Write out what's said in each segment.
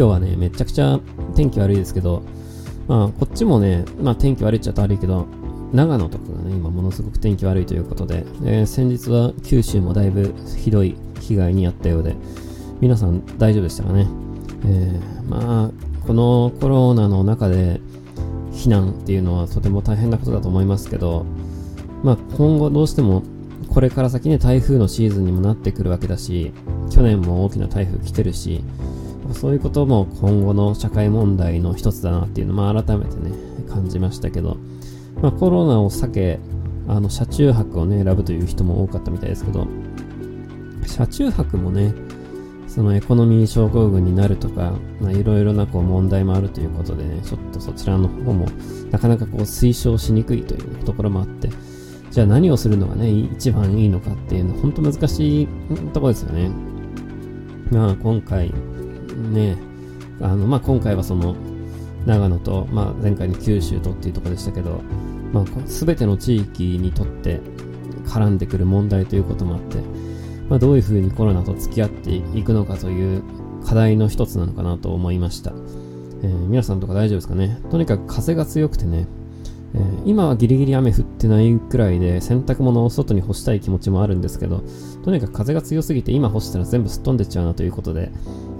今日はね、めちゃくちゃ天気悪いですけど、まあ、こっちもね、まあ天気悪いっちゃ悪いけど、長野とかがね、今ものすごく天気悪いということで、えー、先日は九州もだいぶひどい被害に遭ったようで、皆さん大丈夫でしたかね？えー、まあ、このコロナの中で避難っていうのはとても大変なことだと思いますけど、まあ今後どうしてもこれから先ね台風のシーズンにもなってくるわけだし、去年も大きな台風来てるし、そういうことも今後の社会問題の一つだなっていうのを、まあ、改めてね、感じましたけど、まあ、コロナを避け、あの、車中泊をね、選ぶという人も多かったみたいですけど、車中泊もね、そのエコノミー症候群になるとか、いろいろなこう問題もあるということでね、ちょっとそちらの方もなかなかこう推奨しにくいというところもあって、じゃあ何をするのがね、一番いいのかっていうのは本当難しいところですよね。まあ今回、ね、あの、まあ、今回はその、長野と、まあ、前回の九州とっていうところでしたけど、まあ、全ての地域にとって絡んでくる問題ということもあって、まあ、どういうふうにコロナと付き合っていくのかという課題の一つなのかなと思いました。えー、皆さんとか大丈夫ですかね？とにかく風が強くてね、えー、今はギリギリ雨降ってないくらいで洗濯物を外に干したい気持ちもあるんですけど、とにかく風が強すぎて今干したら全部すっ飛んでっちゃうなということで、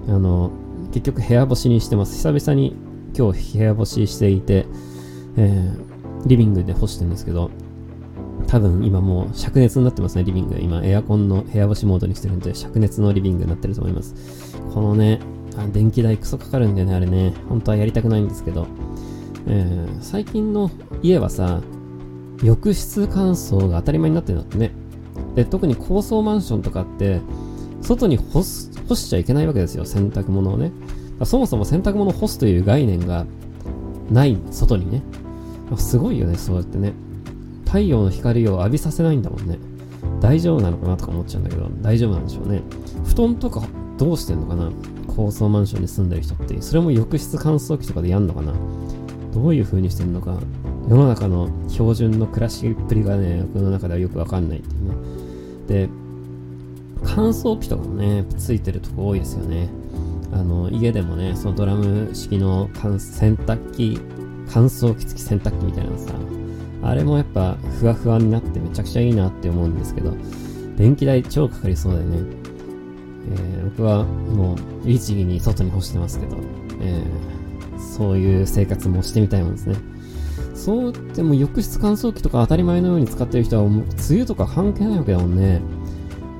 あの、結局部屋干しにしてます。久々に今日部屋干ししていて、えー、リビングで干してるんですけど、多分今もう灼熱になってますね、リビング。今エアコンの部屋干しモードにしてるんで、灼熱のリビングになってると思います。このね、あ電気代クソかかるんだよね、あれね。本当はやりたくないんですけど、えー、最近の家はさ、浴室乾燥が当たり前になってるんだってね。で、特に高層マンションとかって、外に干す、干しちゃいけないわけですよ、洗濯物をね。そもそも洗濯物干すという概念がない外にね。すごいよね、そうやってね。太陽の光を浴びさせないんだもんね。大丈夫なのかなとか思っちゃうんだけど、大丈夫なんでしょうね。布団とかどうしてんのかな？高層マンションに住んでる人って。それも浴室乾燥機とかでやんのかな？どういう風にしてんのか。世の中の標準の暮らしっぷりがね、僕の中ではよくわかんないっていうね。で、乾燥機とかもね、ついてるとこ多いですよね。あの、家でもね、そのドラム式の洗濯機、乾燥機付き洗濯機みたいなのさ、あれもやっぱふわふわになってめちゃくちゃいいなって思うんですけど、電気代超かかりそうだよね。えー、僕はもう律儀に外に干してますけど、えー、そういう生活もしてみたいもんですね。そうでも浴室乾燥機とか当たり前のように使ってる人はもう梅雨とか関係ないわけだもんね。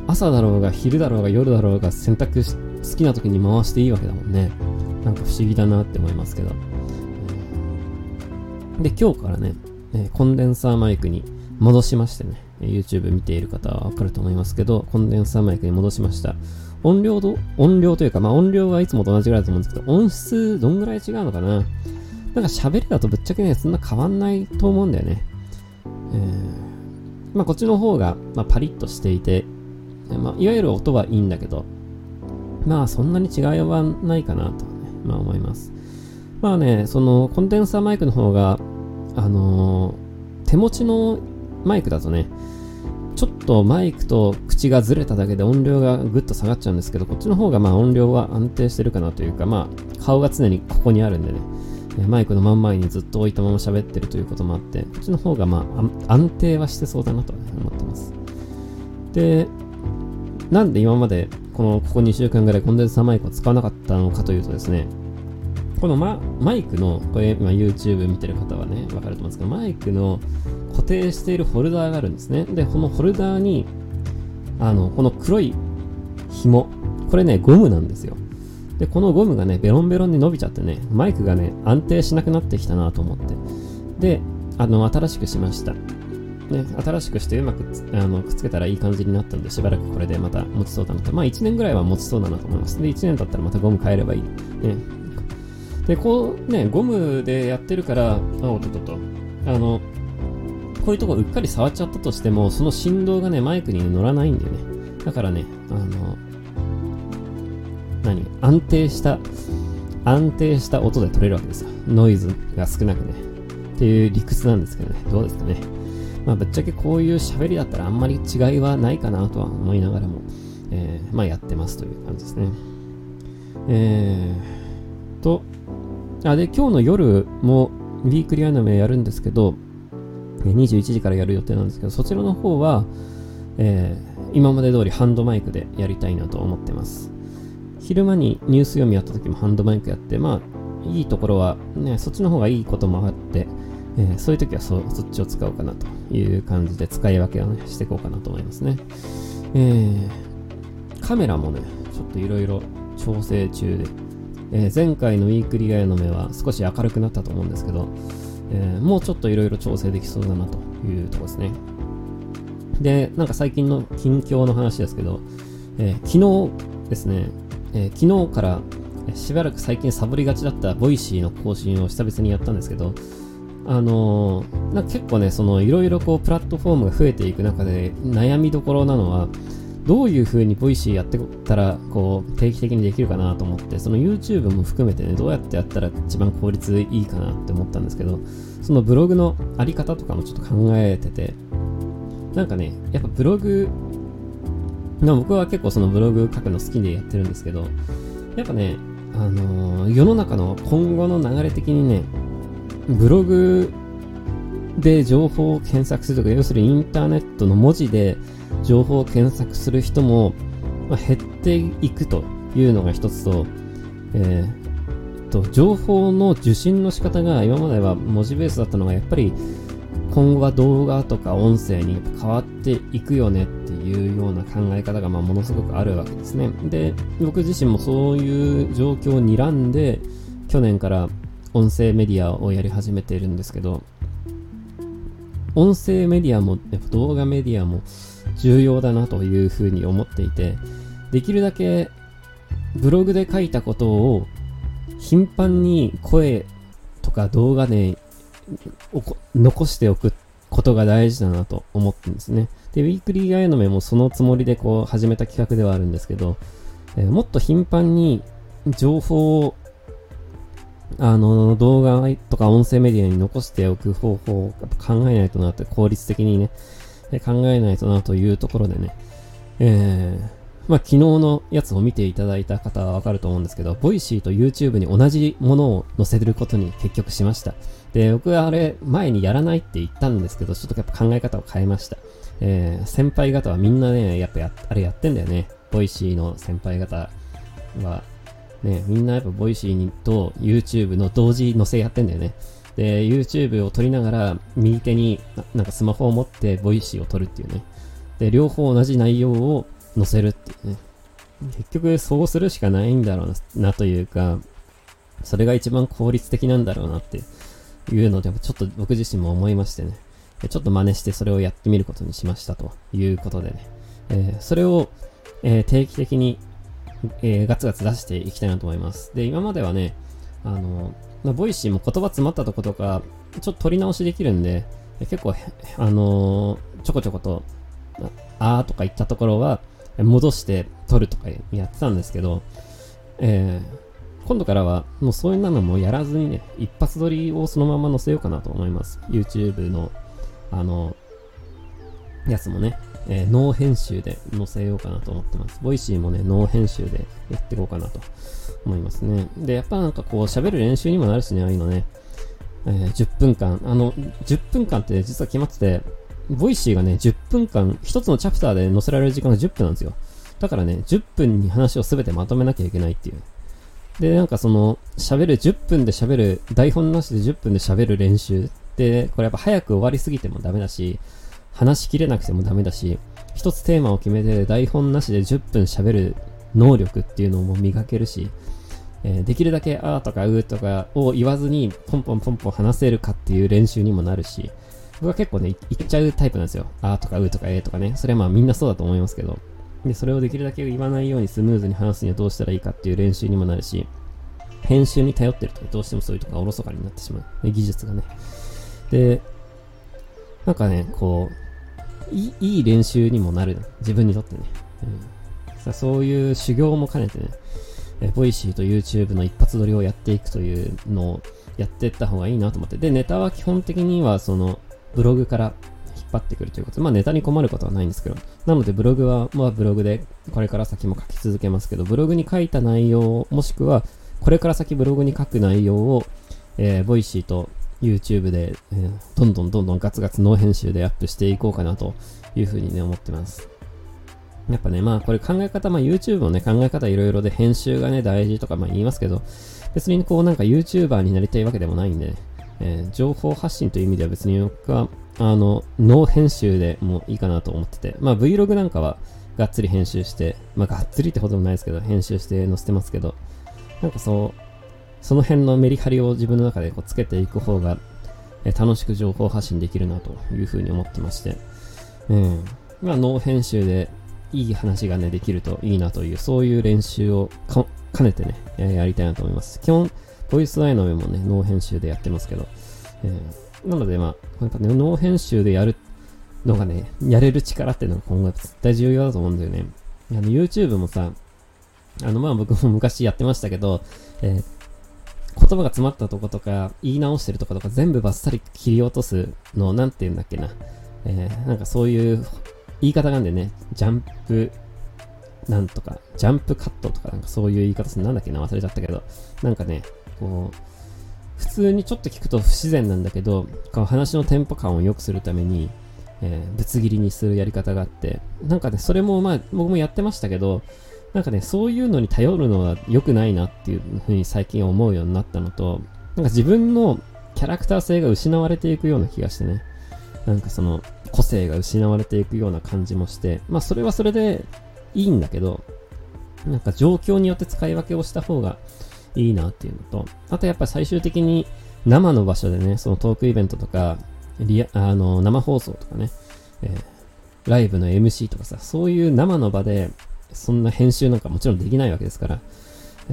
朝だろうが昼だろうが夜だろうが洗濯好きな時に回していいわけだもんね。なんか不思議だなって思いますけど。で、今日からね、コンデンサーマイクに戻しましてね、YouTube 見ている方はわかると思いますけど、コンデンサーマイクに戻しました。音量と、音量というか、まあ音量はいつもと同じぐらいだと思うんですけど、音質どんぐらい違うのかな？なんか喋りだとぶっちゃけね、そんな変わんないと思うんだよね。えー、まあこっちの方が、まあ、パリッとしていて、まあ、いわゆる音はいいんだけど、まあそんなに違いはないかなと、ね、まあ思います。まあね、そのコンデンサーマイクの方が、あのー、手持ちのマイクだとね、ちょっとマイクと口がずれただけで音量がぐっと下がっちゃうんですけど、こっちの方がまあ音量は安定してるかなというか、まあ顔が常にここにあるんでね、マイクの真ん前にずっと置いたまま喋ってるということもあって、こっちの方がまあ安定はしてそうだなと思ってます。で、なんで今までこのここ2週間ぐらいコンデンサーマイクを使わなかったのかというとですね、このママイクの、これ今 YouTube 見てる方はね、わかると思うんですけど、マイクの固定しているホルダーがあるんですね。で、このホルダーに、あの、この黒い紐、これね、ゴムなんですよ。で、このゴムがね、ベロンベロンに伸びちゃってね、マイクがね、安定しなくなってきたなと思って。で、あの、新しくしました。ね、新しくしてうまくあのくっつけたらいい感じになったんで、しばらくこれでまた持ちそうだなと。まあ1年ぐらいは持ちそうだなと思います。で、1年経ったらまたゴム変えればいい。ね。で、こうね、ゴムでやってるから、あ、おっとっとあの、こういうとこうっかり触っちゃったとしても、その振動がね、マイクに乗らないんだよね。だからね、あの、何？安定した、安定した音で取れるわけですよ。ノイズが少なくね。っていう理屈なんですけどね。どうですかね。まあ、ぶっちゃけこういう喋りだったらあんまり違いはないかなとは思いながらも、えー、まあ、やってますという感じですね。えと、あ、で、今日の夜もウィークリーアニメやるんですけど、21時からやる予定なんですけど、そちらの方は、えー、今まで通りハンドマイクでやりたいなと思ってます。昼間にニュース読みやった時もハンドマイクやって、まあ、いいところは、ね、そっちの方がいいこともあって、えー、そういう時はそそっちを使おうかなという感じで使い分けを、ね、していこうかなと思いますね。えー、カメラもね、ちょっといろいろ調整中で、えー、前回のウィークリーアヤノメは少し明るくなったと思うんですけど、え、もうちょっといろいろ調整できそうだなというところですね。で、なんか最近の近況の話ですけど、え、昨日ですね、え、昨日からしばらく最近サボりがちだった Voicyの更新を久々にやったんですけど、あの、な結構ね、そのいろいろこうプラットフォームが増えていく中で悩みどころなのは、どういう風に Voicyやってたら、こう、定期的にできるかなと思って、その YouTube も含めてね、どうやってやったら一番効率いいかなって思ったんですけど、そのブログのあり方とかもちょっと考えてて、なんかね、やっぱブログ、僕は結構そのブログ書くの好きでやってるんですけど、やっぱね、あのー、世の中の今後の流れ的にね、ブログで情報を検索するとか、要するにインターネットの文字で情報を検索する人も、ま、減っていくというのが一つと、えー、と、情報の受信の仕方が今までは文字ベースだったのが、やっぱり今後は動画とか音声に変わっていくよねっていうような考え方がまあものすごくあるわけですね。で、僕自身もそういう状況を睨んで、去年から音声メディアをやり始めているんですけど、音声メディアも、やっぱ動画メディアも重要だなというふうに思っていて、できるだけブログで書いたことを頻繁に声とか動画で残しておくことが大事だなと思ってるんですね。で、ウィークリーガイドメもそのつもりでこう始めた企画ではあるんですけど、えー、もっと頻繁に情報をあの、動画とか音声メディアに残しておく方法を考えないとなって、効率的にね、考えないとなというところでね、えー、まあ、昨日のやつを見ていただいた方はわかると思うんですけど、 Voicyと YouTube に同じものを載せることに結局しました。で、僕はあれ、前にやらないって言ったんですけど、ちょっとやっぱ考え方を変えました。えー、先輩方はみんなね、やっぱや、あれやってんだよね。 Voicy の先輩方は、ね、みんなやっぱボイシーにと YouTube の同時載せやってんだよね。で、YouTube を撮りながら、右手になんかスマホを持って Voicy を撮るっていうね。で、両方同じ内容を載せるっていうね。結局そうするしかないんだろうなというか、それが一番効率的なんだろうなっていうので、ちょっと僕自身も思いましてね。ちょっと真似してそれをやってみることにしましたということでね。えー、それを、えー、定期的にえー、ガツガツ出していきたいなと思います。で、今まではね、あの、まあ、 Voicy も言葉詰まったとことか、ちょっと撮り直しできるんで、結構、あのー、ちょこちょこと、あーとか言ったところは、戻して撮るとかやってたんですけど、えー、今度からは、もうそういうのもやらずにね、一発撮りをそのまま載せようかなと思います。YouTube の、あの、やつもね。えー、ノー編集で載せようかなと思ってます。 Voicy もね、ノー編集でやっていこうかなと思いますね。で、やっぱなんかこう喋る練習にもなるしね、ああいうのね。えー、10分間。あの、10分間って実は決まってて、 Voicy がね、10分間、一つのチャプターで載せられる時間が10分なんですよ。だからね、10分に話を全てまとめなきゃいけないっていう。で、なんかその、喋る、10分で喋る、台本なしで10分で喋る練習で、これやっぱ早く終わりすぎてもダメだし、話しきれなくてもダメだし、一つテーマを決めて台本なしで10分喋る能力っていうのも磨けるし、えー、できるだけあーとかうーとかを言わずにポンポンポンポン話せるかっていう練習にもなるし、僕は結構ね、言っちゃうタイプなんですよ。あーとかうーとかえーとかね。それはまあみんなそうだと思いますけど。で、それをできるだけ言わないようにスムーズに話すにはどうしたらいいかっていう練習にもなるし、編集に頼ってるとどうしてもそういうとこがおろそかになってしまう。技術がね。で、なんかね、こう、いいい練習にもなる自分にとってね。うん、さそういう修行も兼ねてね、え Voicy と YouTube の一発撮りをやっていくというのをやっていった方がいいなと思って。で、ネタは基本的にはそのブログから引っ張ってくるということ、まあネタに困ることはないんですけど、なのでブログは、まあブログでこれから先も書き続けますけど、ブログに書いた内容、もしくはこれから先ブログに書く内容を、えー、 Voicy と YouTube で、えー、どんどんどんどんガツガツノー編集でアップしていこうかなというふうにね、思ってます。やっぱね、まあこれ考え方、まあ YouTube のね、考え方いろいろで編集がね、大事とかまあ言いますけど、別にこうなんか YouTuber になりたいわけでもないんで、えー、情報発信という意味では別に僕は、あの、ノー編集でもいいかなと思ってて、まあ Vlog なんかはがっつり編集して、まあがっつりってほどもないですけど、編集して載せてますけど、なんかそう、その辺のメリハリを自分の中でこうつけていく方が、え楽しく情報発信できるなというふうに思ってまして、うん。まあ、ノー編集でいい話がね、できるといいなという、そういう練習を兼ねてね、えやりたいなと思います。基本、ボイスアイの上もね、ノー編集でやってますけど、えー、なのでまあ、やっぱね、ノー編集でやるのがね、やれる力っていうのが今後絶対重要だと思うんだよね。あの、YouTube もさ、あの、まあ僕も昔やってましたけど、えー、言葉が詰まったとことか、言い直してるとことか全部バッサリ切り落とすの、なんて言うんだっけな。えー、なんかそういう言い方があるんでね、ジャンプ、なんとか、ジャンプカットとかなんかそういう言い方するなんだっけな。忘れちゃったけど、なんかね、こう、普通にちょっと聞くと不自然なんだけど、こう話のテンポ感を良くするために、えー、ぶつ切りにするやり方があって、なんかね、それもまあ僕もやってましたけど、なんかね、そういうのに頼るのは良くないなっていうふうに最近思うようになったのと、なんか自分のキャラクター性が失われていくような気がしてね、なんかその個性が失われていくような感じもして、まあそれはそれでいいんだけど、なんか状況によって使い分けをした方がいいなっていうのと、あとやっぱり最終的に生の場所でね、そのトークイベントとか、リアあの生放送とかね、えー、ライブの MC とかさ、そういう生の場でそんな編集なんかもちろんできないわけですから、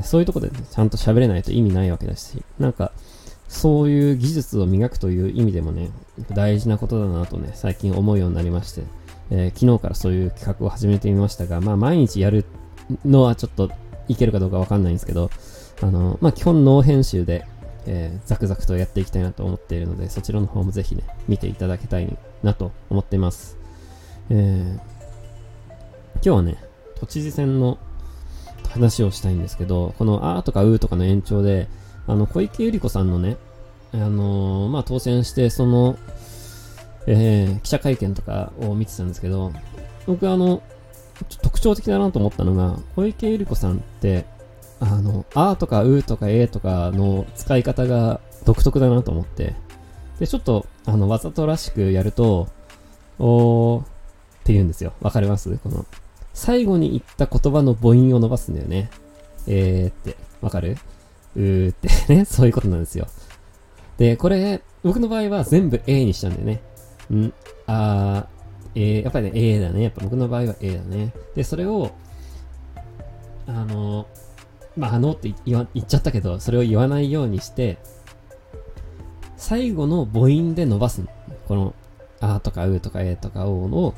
そういうとこで、ちゃんと喋れないと意味ないわけだし、なんか、そういう技術を磨くという意味でもね、大事なことだなとね、最近思うようになりまして、えー、昨日からそういう企画を始めてみましたが、まあ毎日やるのはちょっといけるかどうかわかんないんですけど、あの、まあ基本ノー編集で、えー、ザクザクとやっていきたいなと思っているので、そちらの方もぜひね、見ていただきたいなと思っています。えー、今日はね、都知事選の話をしたいんですけど、このあーとかうーとかの延長で、あの、小池百合子さんのね、あのー、まあ、当選して、その、えー、記者会見とかを見てたんですけど、僕あの、特徴的だなと思ったのが、小池百合子さんって、あの、あーとかうーとかえーとかの使い方が独特だなと思って、で、ちょっと、あの、わざとらしくやると、おーって言うんですよ。わかります？この、最後に言った言葉の母音を伸ばすんだよね。えーって、わかる？うーってね、そういうことなんですよ。で、これ、僕の場合は全部 A にしたんだよね。ん、あー、えー、やっぱりね、A だね。やっぱ僕の場合は A だね。で、それを、あの、まあ、あのって言っちゃったけど、それを言わないようにして、最後の母音で伸ばすこの、あーとかうーとかえーとかおーを、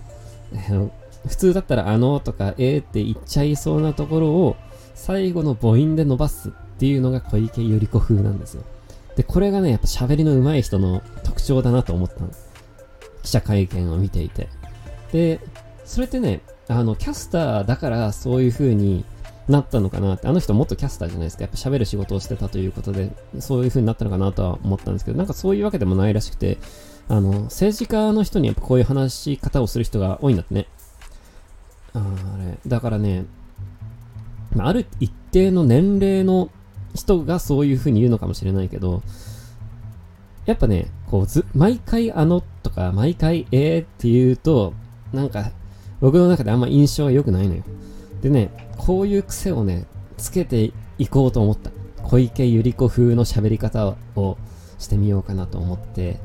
普通だったらあのとかえーって言っちゃいそうなところを最後の母音で伸ばすっていうのが小池百合子風なんですよ。で、これがね、やっぱ喋りの上手い人の特徴だなと思ったの。記者会見を見ていて。で、それってね、あの、キャスターだからそういう風になったのかなって、あの人もっとキャスターじゃないですか。やっぱ喋る仕事をしてたということで、そういう風になったのかなとは思ったんですけど、なんかそういうわけでもないらしくて、あの、政治家の人にやっぱこういう話し方をする人が多いんだってね。あれ、だからね、ある一定の年齢の人がそういう風に言うのかもしれないけど、やっぱね、こうず、毎回あのとか、毎回えーって言うと、なんか、僕の中であんま印象が良くないのよ。でね、こういう癖をね、つけていこうと思った。小池百合子風の喋り方をしてみようかなと思って、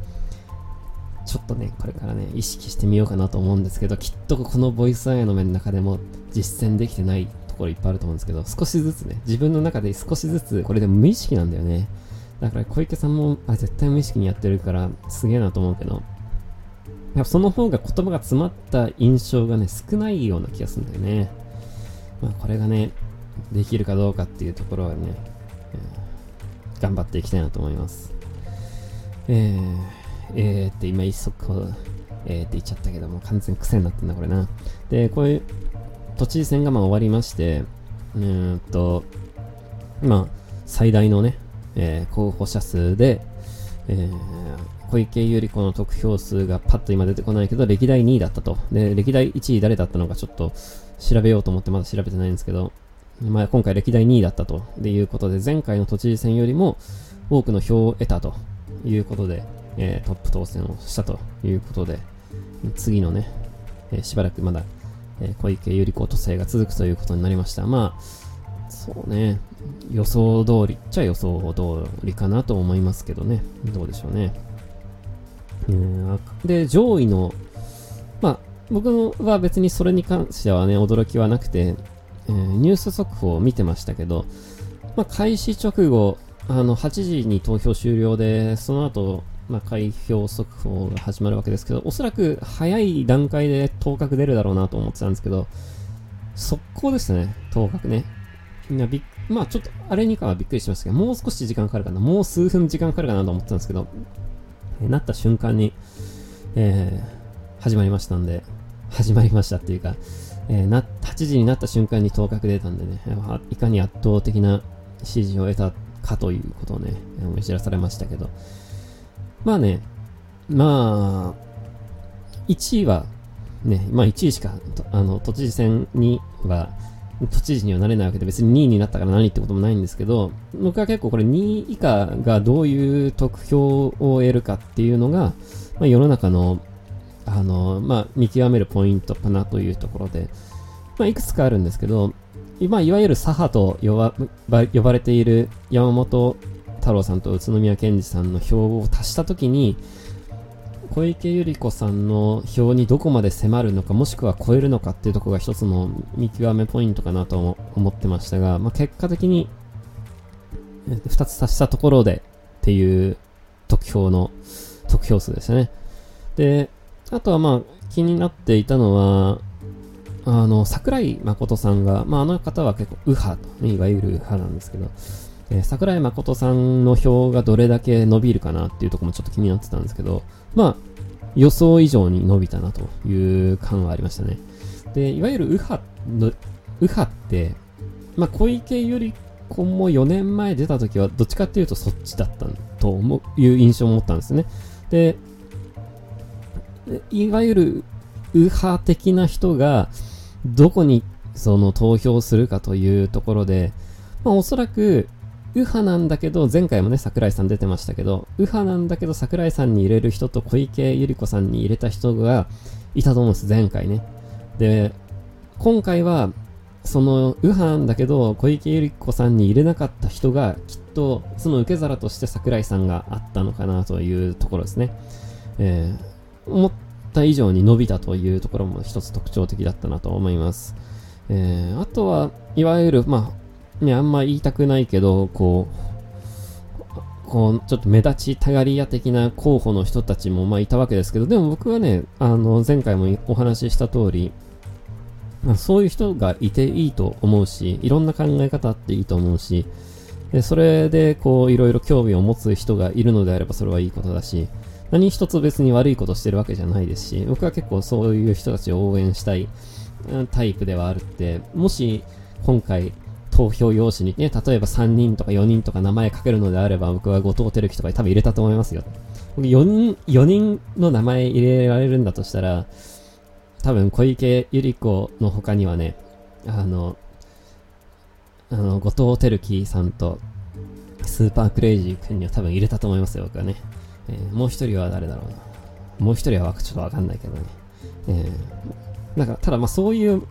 っとね、これからね、意識してみようかなと思うんですけど、きっとこのボイスアイの面の中でも実践できてないところいっぱいあると思うんですけど、少しずつね、自分の中で少しずつ、これでも無意識なんだよね。だから小池さんも、あ、絶対無意識にやってるから、すげえなと思うけど、やっぱその方が言葉が詰まった印象がね、少ないような気がするんだよね。まあこれがね、できるかどうかっていうところはね、頑張っていきたいなと思います。えー、えーって今一足、えーって言っちゃったけども、完全に癖になってんだ、これな。で、こういう、都知事選がまあ終わりまして、うーんと、まあ、最大のね、えー、候補者数で、えー、小池百合子の得票数がパッと今出てこないけど、歴代2位だったと。で、歴代1位誰だったのかちょっと調べようと思ってまだ調べてないんですけど、まあ、今回歴代2位だったということで、前回の都知事選よりも多くの票を得たということで、えー、トップ当選をしたということで、次のね、えー、しばらくまだ、えー、小池百合子都政が続くということになりました。まあ、そうね、予想通りっちゃ予想通りかなと思いますけどね。どうでしょうね。えー、で、上位の、まあ、僕は別にそれに関してはね、驚きはなくて、えー、ニュース速報を見てましたけど、まあ、開始直後、あの、8時に投票終了で、その後、まあ、開票速報が始まるわけですけど、おそらく早い段階で当確出るだろうなと思ってたんですけど、速攻ですね、当確ね。みんなびまあちょっと、あれにかはびっくりしましたけど、もう少し時間かかるかな、もう数分時間かかるかなと思ってたんですけど、えー、なった瞬間に、えー、始まりましたんで、始まりましたっていうか、えー、な、8時になった瞬間に当確出たんでね、いかに圧倒的な支持を得たかということをね、思い知らされましたけど、まあね、まあ、1位は、ね、まあ1位しか、あの、都知事選には、都知事にはなれないわけで別に2位になったから何ってこともないんですけど、僕は結構これ2位以下がどういう得票を得るかっていうのが、まあ、世の中の、あの、まあ、見極めるポイントかなというところで、まあ、いくつかあるんですけど、まあ、いわゆる左派と呼ば呼ばれている山本太郎さんと宇都宮健児さんの票を足したときに、小池百合子さんの票にどこまで迫るのか、もしくは超えるのかっていうところが一つの見極めポイントかなと思ってましたが、まあ、結果的に2つ足したところでっていう得票の得票数でしたね。で、あとはまあ気になっていたのは、あの、桜井誠さんが、まああの方は結構右派と、いわゆる右派なんですけど、えー、桜井誠さんの票がどれだけ伸びるかなっていうとこもちょっと気になってたんですけど、まあ、予想以上に伸びたなという感はありましたね。で、いわゆる右派の、右派って、まあ、小池百合子も4年前出た時は、どっちかっていうとそっちだったと思ういう印象を持ったんですね。で、いわゆる右派的な人が、どこにその投票するかというところで、まあ、おそらく右派なんだけど、前回もね、桜井さん出てましたけど、右派なんだけど、桜井さんに入れる人と小池百合子さんに入れた人がいたと思うんです、前回ね。で、今回は、その右派なんだけど、小池百合子さんに入れなかった人が、きっと、その受け皿として桜井さんがあったのかなというところですね。えー、思った以上に伸びたというところも一つ特徴的だったなと思います。えー、あとは、いわゆる、まあ、ね、あんま言いたくないけど、こう、こう、ちょっと目立ちたがり屋的な候補の人たちもまあいたわけですけど、でも僕はね、あの、前回もお話しした通り、まあ、そういう人がいていいと思うし、いろんな考え方あっていいと思うし、でそれでこう、いろいろ興味を持つ人がいるのであればそれはいいことだし、何一つ別に悪いことしてるわけじゃないですし、僕は結構そういう人たちを応援したいタイプではあるって、もし今回投票用紙にね、例えば3人とか4人とか名前書けるのであれば、僕は後藤輝樹とか多分入れたと思いますよ。4人、4人の名前入れられるんだとしたら、多分小池百合子の他にはね、あの、あの、後藤輝樹さんと、スーパークレイジー君には多分入れたと思いますよ、僕はね。えー、もう一人は誰だろうな。もう一人はちょっとわかんないけどね。えー、なんか、ただまあそういう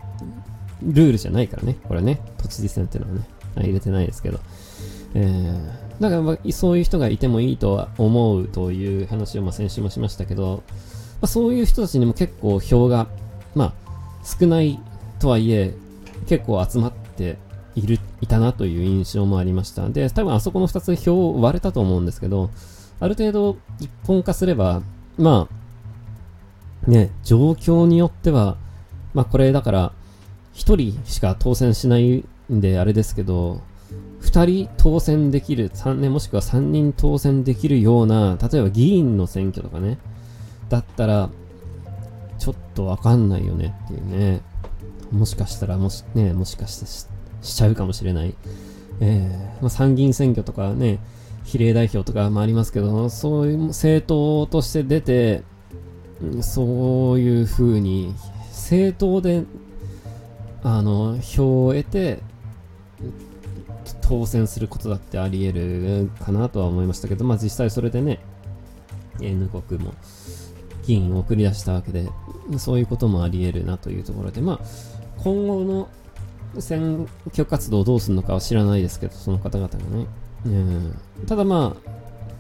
ルールじゃないからね。これね、都知事選っていうのはね、入れてないですけど。えー、だから、まあ、そういう人がいてもいいとは思うという話を、まあ、先週もしましたけど、まあ、そういう人たちにも結構票が、まあ、少ないとはいえ、結構集まっている、いたなという印象もありました。で、多分あそこの2つ票割れたと思うんですけど、ある程度一本化すれば、まあ、ね、状況によっては、まあこれだから、1人しか当選しないんであれですけど、2人当選できる、3年もしくは3人当選できるような、例えば議員の選挙とかね、だったら、ちょっとわかんないよねっていうね。もしかしたら、もし、ね、もしかしてししちゃうかもしれない。えー、まあ、参議院選挙とかね、比例代表とかもありますけど、そういう政党として出て、そういう風に、政党で、あの、票を得て、当選することだってあり得るかなとは思いましたけど、まあ実際それでね、N 国も議員を送り出したわけで、そういうこともあり得るなというところで、まあ、今後の選挙活動をどうするのかは知らないですけど、その方々がね。うん、ただまあ、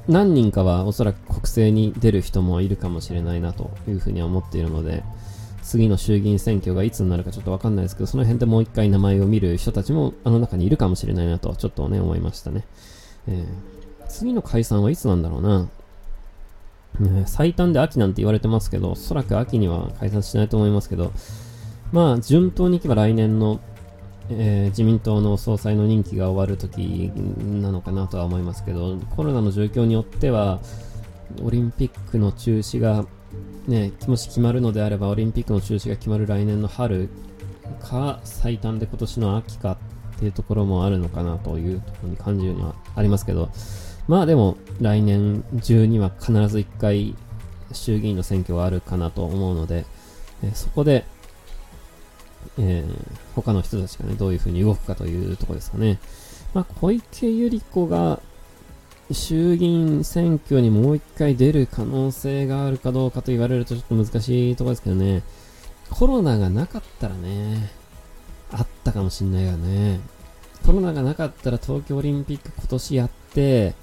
何人かはおそらく国政に出る人もいるかもしれないなというふうには思っているので、次の衆議院選挙がいつになるかちょっとわかんないですけど、その辺でもう一回名前を見る人たちもあの中にいるかもしれないなと、ちょっとね、思いましたね。えー、次の解散はいつなんだろうな。ね、最短で秋なんて言われてますけど、おそらく秋には解散しないと思いますけど、まあ、順当にいけば来年の、えー、自民党の総裁の任期が終わる時なのかなとは思いますけど、コロナの状況によっては、オリンピックの中止が、ね、もし決まるのであれば、オリンピックの中止が決まる来年の春か、最短で今年の秋かっていうところもあるのかなというところに感じるにはありますけど、まあでも、来年中には必ず1回衆議院の選挙があるかなと思うので、えそこで、えー、他の人たちがね、どういう風に動くかというところですかね。まあ、小池百合子が衆議院選挙にもう一回出る可能性があるかどうかと言われるとちょっと難しいところですけどね。コロナがなかったらね、あったかもしんないよね。コロナがなかったら東京オリンピック今年やって、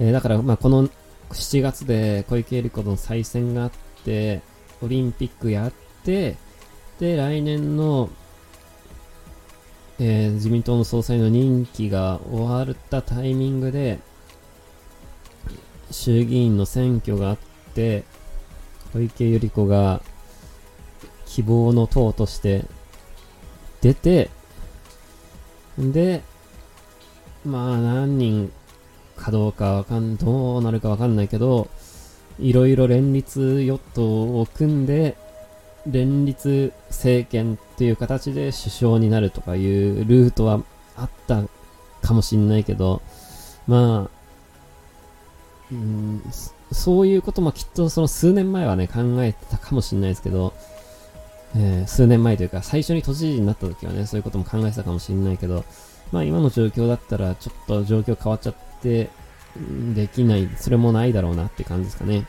えー、だからまこの7月で小池百合子の再選があって、オリンピックやって、で、来年の、えー、自民党の総裁の任期が終わったタイミングで、衆議院の選挙があって、小池百合子が希望の党として出て、で、まあ何人かどうかわかん、どうなるかわかんないけど、いろいろ連立与党を組んで、連立政権っていう形で首相になるとかいうルートはあったかもしんないけど、まあ、うん、そういうこともきっとその数年前はね、考えてたかもしんないですけど、えー、数年前というか、最初に都知事になった時はね、そういうことも考えてたかもしんないけど、まあ今の状況だったら、ちょっと状況変わっちゃって、できない、それもないだろうなって感じですかね。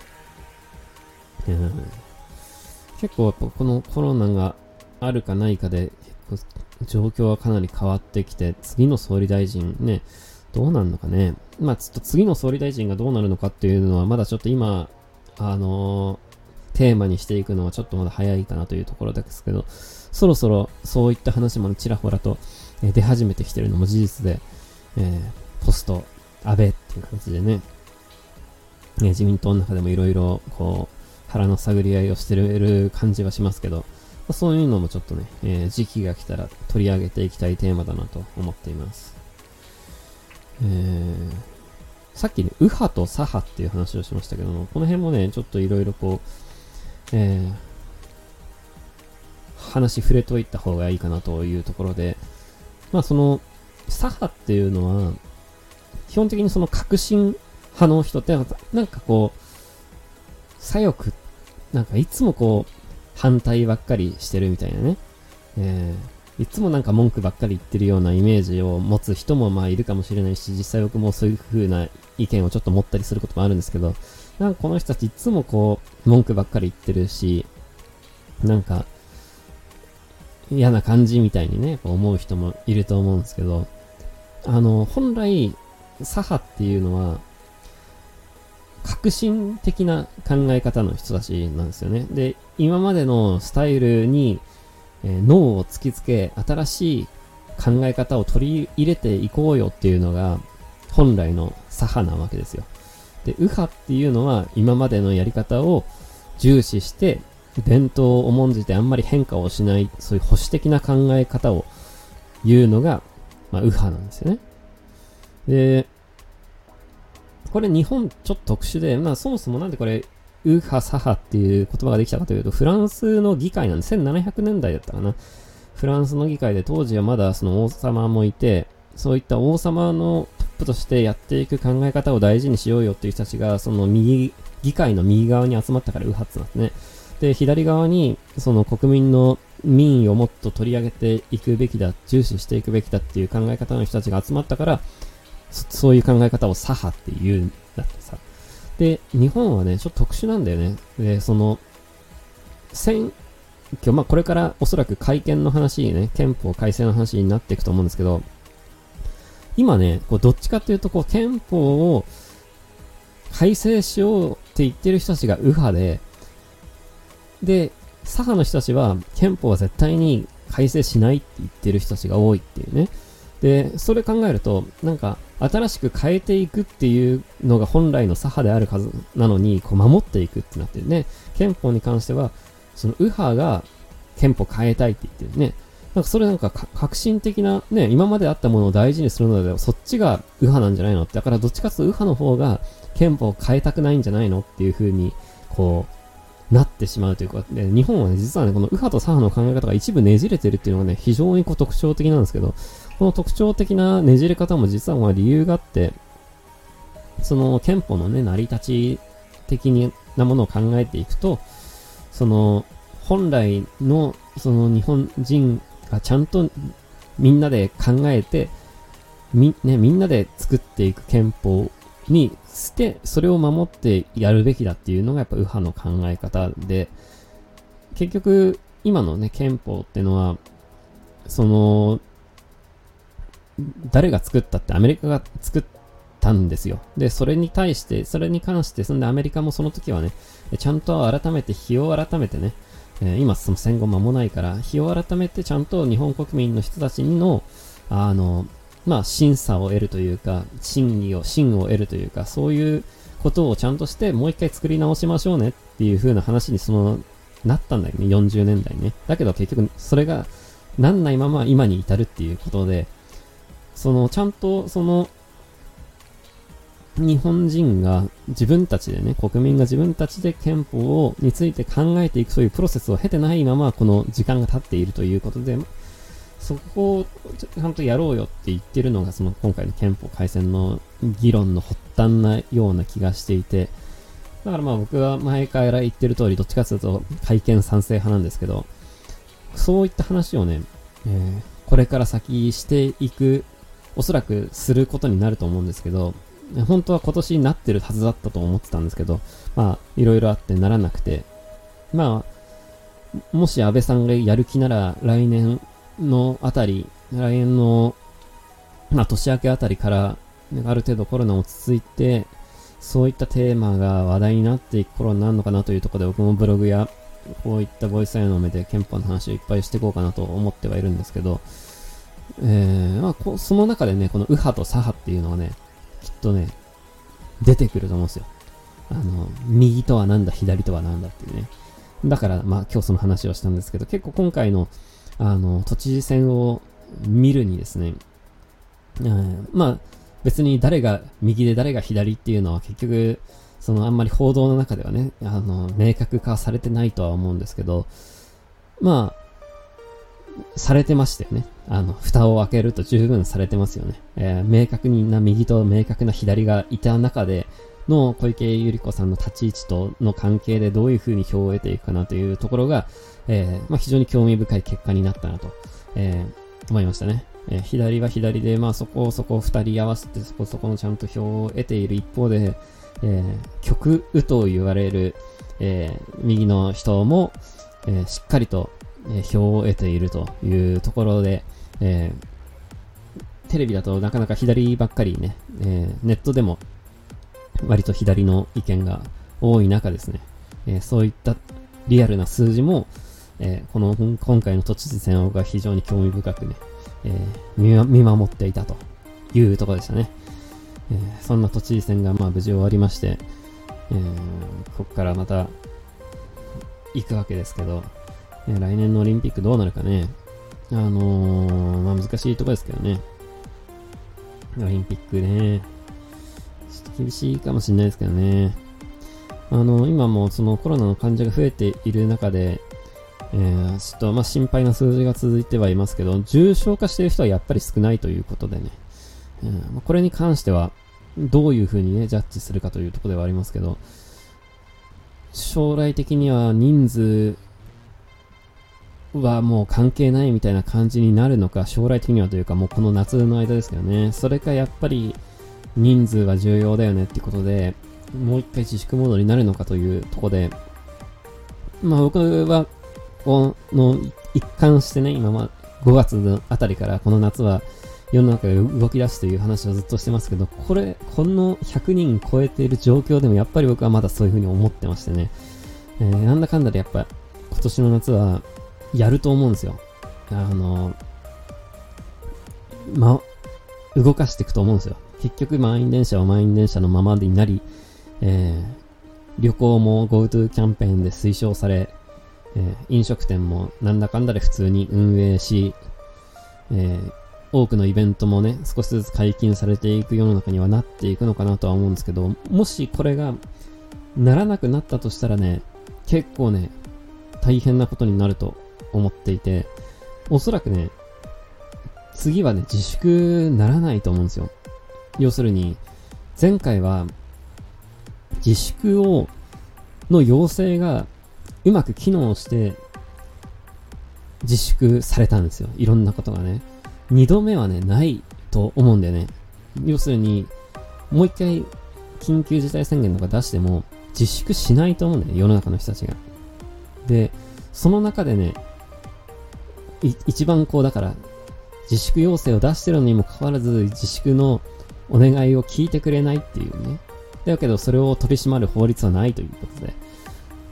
結構やっぱこのコロナがあるかないかで、状況はかなり変わってきて、次の総理大臣ね、どうなるのかね。まあちょっと次の総理大臣がどうなるのかっていうのは、まだちょっと今、あのー、テーマにしていくのはちょっとまだ早いかなというところですけど、そろそろそういった話もちらほらと、え出始めてきてるのも事実で、えー、ポスト、安倍っていう感じでね、ね自民党の中でもいろいろ、こう、腹の探り合いをしてる感じはしますけど、そういうのもちょっとね、えー、時期が来たら取り上げていきたいテーマだなと思っています。えー、さっきね、右派と左派っていう話をしましたけども、この辺もね、ちょっといろいろこう、えー、話触れといた方がいいかなというところで、まあその、左派っていうのは、基本的にその革新派の人って、なんかこう、左翼、なんかいつもこう、反対ばっかりしてるみたいなね。えー、いつもなんか文句ばっかり言ってるようなイメージを持つ人もまあいるかもしれないし、実際僕もそういう風な意見をちょっと持ったりすることもあるんですけど、なんかこの人たちいつもこう、文句ばっかり言ってるし、なんか、嫌な感じみたいにね、思う人もいると思うんですけど、あの、本来、左派っていうのは、革新的な考え方の人たちなんですよね。で、今までのスタイルに、えー、脳を突きつけ、新しい考え方を取り入れていこうよっていうのが、本来の左派なわけですよ。で、右派っていうのは、今までのやり方を重視して、伝統を重んじてあんまり変化をしない、そういう保守的な考え方を言うのが、まあ、右派なんですよね。で、これ日本ちょっと特殊で、まあそもそもなんでこれ、ウーハ・サハっていう言葉ができたかというと、フランスの議会なんで、1700年代だったかな。フランスの議会で当時はまだその王様もいて、そういった王様のトップとしてやっていく考え方を大事にしようよっていう人たちが、その右、議会の右側に集まったから右派ってなんですね。で、左側に、その国民の民意をもっと取り上げていくべきだ、重視していくべきだっていう考え方の人たちが集まったから、そそういう考え方を左派って言うんだってさ。で、日本はね、ちょっと特殊なんだよね。で、その、選挙、まあこれからおそらく改憲の話ね、憲法改正の話になっていくと思うんですけど、今ね、こうどっちかっていうと、こう憲法を改正しようって言ってる人たちが右派で、で、左派の人たちは憲法は絶対に改正しないって言ってる人たちが多いっていうね。で、それ考えると、なんか、新しく変えていくっていうのが本来の左派であるはずなのに、こう守っていくってなってるね。憲法に関しては、その右派が憲法変えたいって言ってるね。なんかそれなんか革新的なね、今まであったものを大事にするのでそっちが右派なんじゃないの？ってだからどっちかというと右派の方が憲法を変えたくないんじゃないの？っていう風に、こう、なってしまうというか、で日本はね、実はね、この右派と左派の考え方が一部ねじれてるっていうのがね、非常にこう特徴的なんですけど、この特徴的なねじれ方も実はまあ理由があって、その憲法のね、成り立ち的なものを考えていくと、その、本来の、その日本人がちゃんとみんなで考えて、み、ね、みんなで作っていく憲法にして、それを守ってやるべきだっていうのがやっぱ右派の考え方で、結局、今のね、憲法ってのは、その、誰が作ったってアメリカが作ったんですよ。で、それに対して、それに関して、そんでアメリカもその時はね、ちゃんと改めて、日を改めてね、えー、今その戦後間もないから、日を改めてちゃんと日本国民の人たちの、あの、まあ、審査を得るというか、審議を、審を得るというか、そういうことをちゃんとして、もう一回作り直しましょうねっていう風な話にその、なったんだよね、40年代ね。だけど結局、それが、なんないまま今に至るっていうことで、その、ちゃんと、その、日本人が自分たちでね、国民が自分たちで憲法を、について考えていくそういうプロセスを経てないまま、この時間が経っているということで、そこをちゃんとやろうよって言ってるのが、その今回の憲法改正の議論の発端なような気がしていて、だからまあ僕は前から言ってる通り、どっちかというと改憲賛成派なんですけど、そういった話をね、えー、これから先していくおそらくすることになると思うんですけど、本当は今年になってるはずだったと思ってたんですけど、まあ、いろいろあってならなくて、まあ、もし安倍さんがやる気なら来年のあたり、来年の、まあ、年明けあたりから、ある程度コロナ落ち着いて、そういったテーマが話題になっていく頃になるのかなというところで僕もブログやこういったボイスサイの目で憲法の話をいっぱいしていこうかなと思ってはいるんですけど、えー、まあこ、その中でね、この右派と左派っていうのはね、きっとね、出てくると思うんですよ。あの、右とはなんだ、左とはなんだっていうね。だから、まあ今日その話をしたんですけど、結構今回の、あの、都知事選を見るにですね、うん、まあ、別に誰が右で誰が左っていうのは結局、そのあんまり報道の中ではね、あの、明確化されてないとは思うんですけど、まあ、されてましたよね。あの、蓋を開けると十分されてますよね。えー、明確な右と明確な左がいた中での小池百合子さんの立ち位置との関係でどういう風に票を得ていくかなというところが、えー、まあ、非常に興味深い結果になったなと、えー、思いましたね。え左は左で、まあそこそこ二人合わせてそこそこのちゃんと票を得ている一方で、え極右と言われる、え右の人も、えしっかりとえ票を得ているというところで、えー、テレビだとなかなか左ばっかりね、えー、ネットでも割と左の意見が多い中ですね、えー、そういったリアルな数字も、えこの今回の都知事選が非常に興味深くね、え見守っていたというところでしたね。えそんな都知事選がまあ無事終わりまして、えここからまた行くわけですけど、ね、来年のオリンピックどうなるかね。あのー、まあ難しいとこですけどね。オリンピックね。ちょっと厳しいかもしれないですけどね。あの、今もそのコロナの患者が増えている中で、えー、ちょっとまあ心配な数字が続いてはいますけど、重症化している人はやっぱり少ないということでね。うん、これに関しては、どういう風にね、ジャッジするかというところではありますけど、将来的には人数はもう関係ないみたいな感じになるのか、将来的にはというかもうこの夏の間ですけどね、それかやっぱり人数は重要だよねってことで、もう一回自粛モードになるのかというとこで、まあ僕は、この一貫してね、今ま5月のあたりからこの夏は世の中が動き出すという話をずっとしてますけど、これ、この100人超えている状況でもやっぱり僕はまだそういう風に思ってましてね、えー、なんだかんだでやっぱ今年の夏はやると思うんですよ。あの、ま、動かしていくと思うんですよ。結局満員電車は満員電車のままになり、えー、旅行も GoTo キャンペーンで推奨され、えー、飲食店もなんだかんだで普通に運営し、えー、多くのイベントもね、少しずつ解禁されていく世の中にはなっていくのかなとは思うんですけど、もしこれがならなくなったとしたらね、結構ね、大変なことになると思っていて、おそらくね、次はね、自粛ならないと思うんですよ。要するに、前回は、自粛を、の要請がうまく機能して、自粛されたんですよ。いろんなことがね。二度目はね、ないと思うんだよね。要するに、もう一回、緊急事態宣言とか出しても、自粛しないと思うんだよね、世の中の人たちが。で、その中でね、一番こう、だから、自粛要請を出してるのにもかかわらず、自粛のお願いを聞いてくれないっていうね。だけど、それを取り締まる法律はないということで、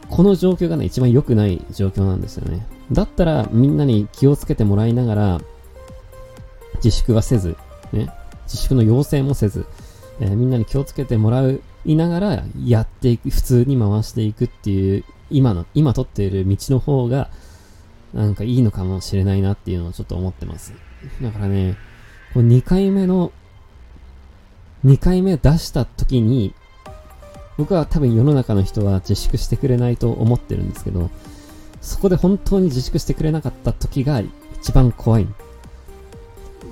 この状況がね、一番良くない状況なんですよね。だったら、みんなに気をつけてもらいながら、自粛はせず、ね、自粛の要請もせず、えー、みんなに気をつけてもらういながら、やっていく、普通に回していくっていう、今の、今取っている道の方が、なんかいいのかもしれないなっていうのをちょっと思ってます。だからね、こ2回目の、2回目出した時に、僕は多分世の中の人は自粛してくれないと思ってるんですけど、そこで本当に自粛してくれなかった時が一番怖い。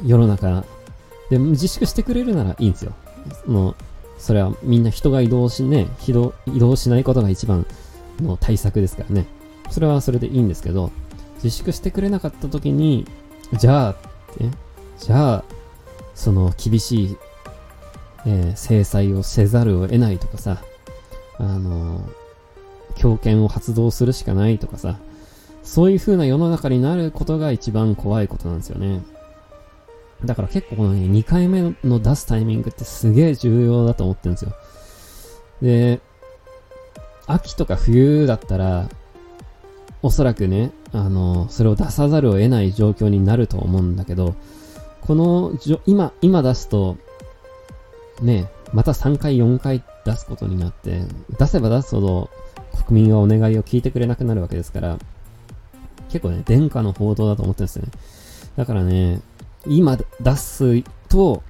世の中で自粛してくれるならいいんですよ。もう、それはみんな人が移動しね、移動しないことが一番の対策ですからね。それはそれでいいんですけど、自粛してくれなかった時に、じゃあ、ね、じゃあ、その厳しい、えー、制裁をせざるを得ないとかさ、あのー、強権を発動するしかないとかさ、そういう風な世の中になることが一番怖いことなんですよね。だから結構このね、2回目の出すタイミングってすげえ重要だと思ってるんですよ。で、秋とか冬だったら、おそらくね、あの、それを出さざるを得ない状況になると思うんだけど、この、今、今出すと、ね、また3回、4回出すことになって、出せば出すほど国民はお願いを聞いてくれなくなるわけですから、結構ね、殿下の報道だと思ってるんですよね。だからね、今出すと、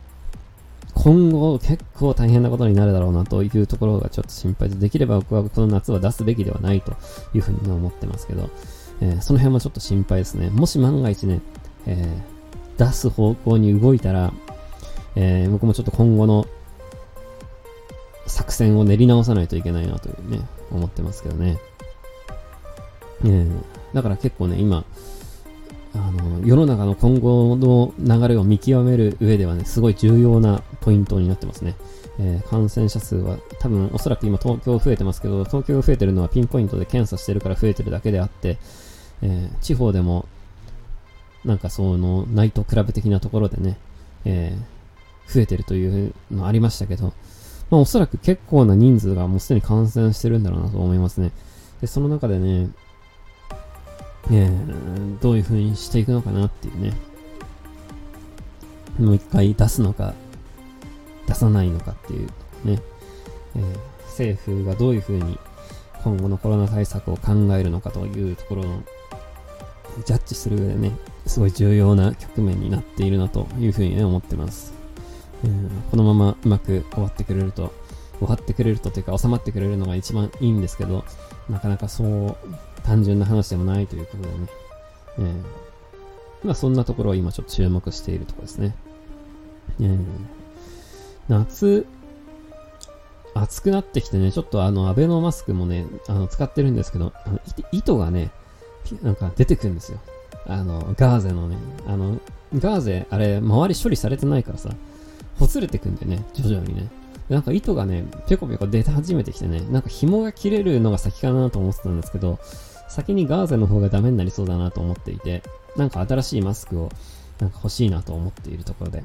今後結構大変なことになるだろうなというところがちょっと心配で、できれば僕はこの夏は出すべきではないというふうに思ってますけど、えー、その辺もちょっと心配ですね。もし万が一ね、えー、出す方向に動いたら、えー、僕もちょっと今後の作戦を練り直さないといけないなというね、思ってますけどね。えー、だから結構ね、今、あの、世の中の今後の流れを見極める上ではね、すごい重要なポイントになってますね。えー、感染者数は多分おそらく今東京増えてますけど、東京増えてるのはピンポイントで検査してるから増えてるだけであって、えー、地方でも、なんかその、ナイトクラブ的なところでね、えー、増えてるというのありましたけど、まあおそらく結構な人数がもうすでに感染してるんだろうなと思いますね。で、その中でね、えー、どういう風にしていくのかなっていうね。もう一回出すのか、出さないのかっていうね。えー、政府がどういう風に今後のコロナ対策を考えるのかというところのジャッジする上でね、すごい重要な局面になっているなというふうにね、思ってます。えー、このままうまく終わってくれると、終わってくれるとというか収まってくれるのが一番いいんですけど、なかなかそう単純な話でもないということでね。えー、まあそんなところを今ちょっと注目しているところですね。えー、夏、暑くなってきてね、ちょっとあの、アベノマスクもね、あの、使ってるんですけど、あの糸がね、なんか出てくるんですよ。あの、ガーゼのね、あの、ガーゼ、あれ、周り処理されてないからさ、ほつれてくんでね、徐々にね。なんか糸がね、ペコペコ出始めてきてね、なんか紐が切れるのが先かなと思ってたんですけど、先にガーゼの方がダメになりそうだなと思っていて、なんか新しいマスクをなんか欲しいなと思っているところで。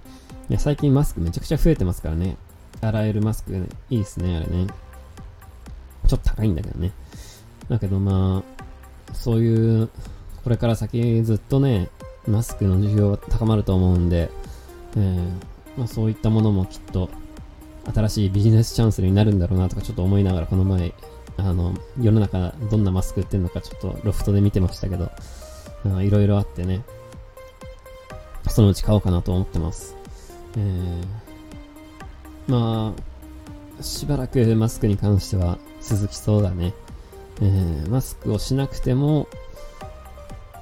いや、最近マスクめちゃくちゃ増えてますからね。洗えるマスク、ね、いいですね、あれね。ちょっと高いんだけどね。だけどまあ、そういう、これから先ずっとね、マスクの需要は高まると思うんで、えー、まあ、そういったものもきっと新しいビジネスチャンスになるんだろうなとかちょっと思いながらこの前、あの、世の中どんなマスク売ってるのかちょっとロフトで見てましたけど、いろいろあってね、そのうち買おうかなと思ってます。えー、まあ、しばらくマスクに関しては続きそうだね。えー、マスクをしなくても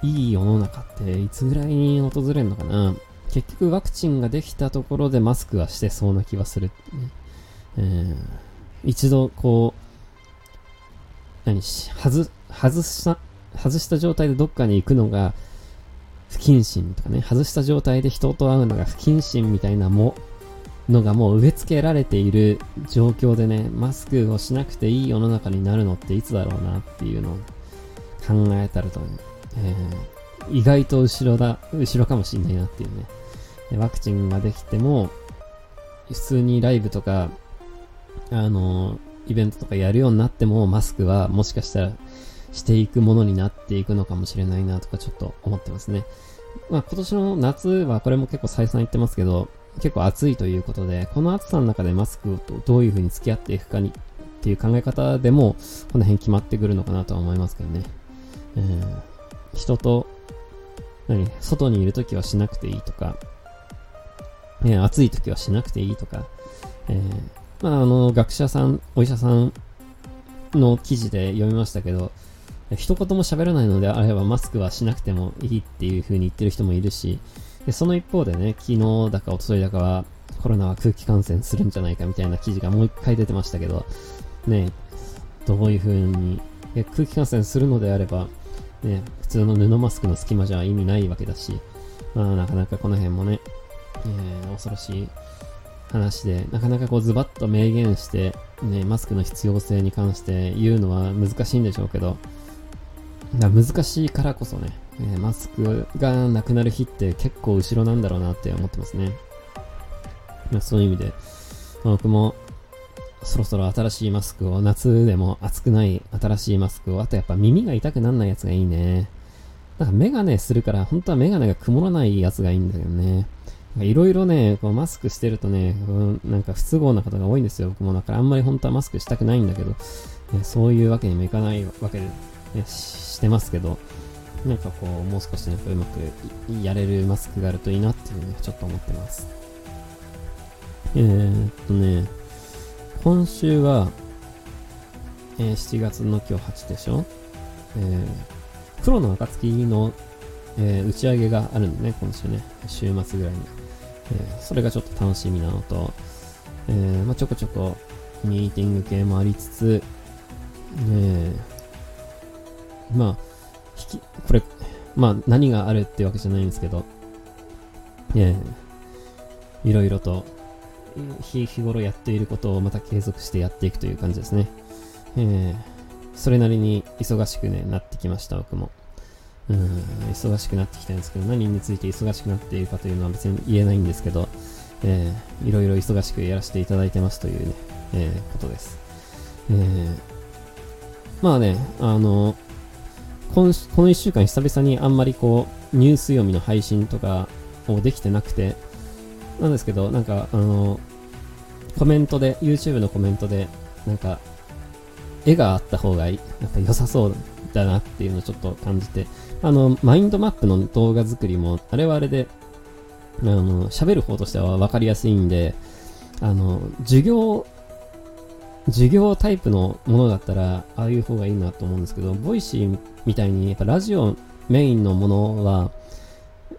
いい世の中っていつぐらいに訪れるのかな結局ワクチンができたところでマスクはしてそうな気はする、ね。えー、一度こう、何し、外、外した、外した状態でどっかに行くのが不謹慎とかね、外した状態で人と会うのが不謹慎みたいなも、のがもう植え付けられている状況でね、マスクをしなくていい世の中になるのっていつだろうなっていうのを考えたらと、えー、意外と後ろだ、後ろかもしんないなっていうね。ワクチンができても、普通にライブとか、あの、イベントとかやるようになっても、マスクはもしかしたらしていくものになっていくのかもしれないなとかちょっと思ってますね。まあ今年の夏はこれも結構再三言ってますけど、結構暑いということで、この暑さの中でマスクとどういう風に付き合っていくかにっていう考え方でも、この辺決まってくるのかなとは思いますけどね。えー、人と、何、外にいるときはしなくていいとか、ね、暑いときはしなくていいとか、えー、まあ、あの、学者さん、お医者さんの記事で読みましたけど、一言も喋らないのであればマスクはしなくてもいいっていう風に言ってる人もいるし、でその一方でね、昨日だか一昨日だかはコロナは空気感染するんじゃないかみたいな記事がもう一回出てましたけど、ね、どういう風に、空気感染するのであれば、ね、普通の布マスクの隙間じゃ意味ないわけだし、まあなかなかこの辺もね、えー、恐ろしい話で、なかなかこうズバッと明言して、ね、マスクの必要性に関して言うのは難しいんでしょうけど、だ難しいからこそね、えー、マスクがなくなる日って結構後ろなんだろうなって思ってますね。まあ、そういう意味で、まあ、僕もそろそろ新しいマスクを、夏でも暑くない新しいマスクを、あとやっぱ耳が痛くなんないやつがいいね。なんかメガネするから、本当はメガネが曇らないやつがいいんだけどね。いろいろね、こうマスクしてるとね、うんなんか不都合な方が多いんですよ。僕もだからあんまり本当はマスクしたくないんだけど、ね、そういうわけにもいかないわけで、ね、してますけど、なんかこう、もう少しなんかうまくやれるマスクがあるといいなっていうね、ちょっと思ってます。えー、っとね、今週は、えー、7月の今日8でしょ？えー、黒の暁の、えー、打ち上げがあるんでね、今週ね、週末ぐらいに。えー、それがちょっと楽しみなのと、えー、まあ、ちょこちょこミーティング系もありつつ、えー、まあ、引き、これ、まあ、何があるってわけじゃないんですけど、えー、いろいろと、日日頃やっていることをまた継続してやっていくという感じですね。えー、それなりに忙しくね、なってきました、僕も。うん、忙しくなってきたんですけど、何について忙しくなっているかというのは別に言えないんですけど、えー、いろいろ忙しくやらせていただいてますというね、えー、ことです。えー、まあね、あの、このこの1週間久々にあんまりこう、ニュース読みの配信とかをできてなくて、なんですけど、なんか、あの、コメントで、YouTube のコメントで、なんか、絵があった方がいい、やっぱ良さそうだなっていうのをちょっと感じて、あの、マインドマップの動画作りも、あれはあれで、あの、喋る方としては分かりやすいんで、あの、授業、授業タイプのものだったら、ああいう方がいいなと思うんですけど、 Voicyみたいに、やっぱラジオメインのものは、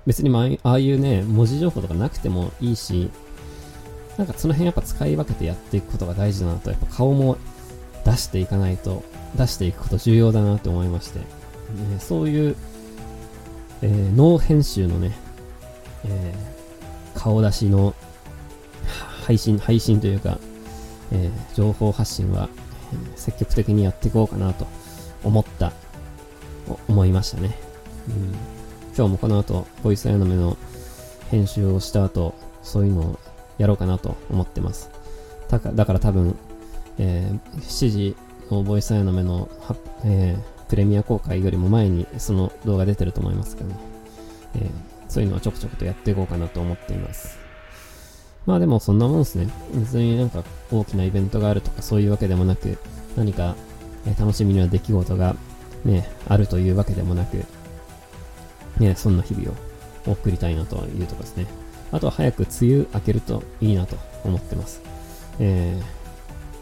別に、まあ、ああいうね、文字情報とかなくてもいいし、なんかその辺やっぱ使い分けてやっていくことが大事だなと、やっぱ顔も出していかないと、出していくこと重要だなと思いまして、えそういう、えー、脳編集のね、えー、顔出しの配信、配信というか、えー、情報発信は、え積極的にやっていこうかなと思った、思いましたね。うん、今日もこの後、ボイスアヤナメの編集をした後、そういうのをやろうかなと思ってます。だかだから多分、えー、7時のボイスアヤナメの、えー、プレミア公開よりも前にその動画出てると思いますけどね。えー、そういうのはちょくちょくとやっていこうかなと思っています。まあでもそんなもんですね。別になんか大きなイベントがあるとかそういうわけでもなく、何か、楽しみな出来事がね、あるというわけでもなく、ね、そんな日々を送りたいなというところですね。あとは早く梅雨明けるといいなと思ってます。え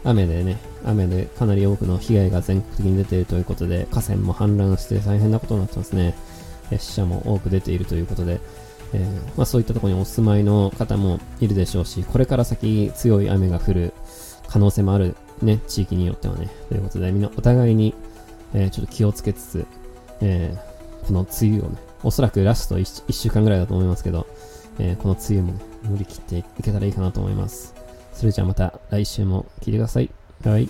ー、雨でね、雨でかなり多くの被害が全国的に出ているということで、河川も氾濫して大変なことになってますね。死者も多く出ているということで、えー、まあ、そういったところにお住まいの方もいるでしょうし、これから先強い雨が降る可能性もあるね、地域によってはね。ということで、みんなお互いに、えー、ちょっと気をつけつつ、えー、この梅雨をね、おそらくラスト 1, 1週間ぐらいだと思いますけど、えー、この梅雨もね、乗り切っていけたらいいかなと思います。それじゃあまた来週も聞いてください。はい。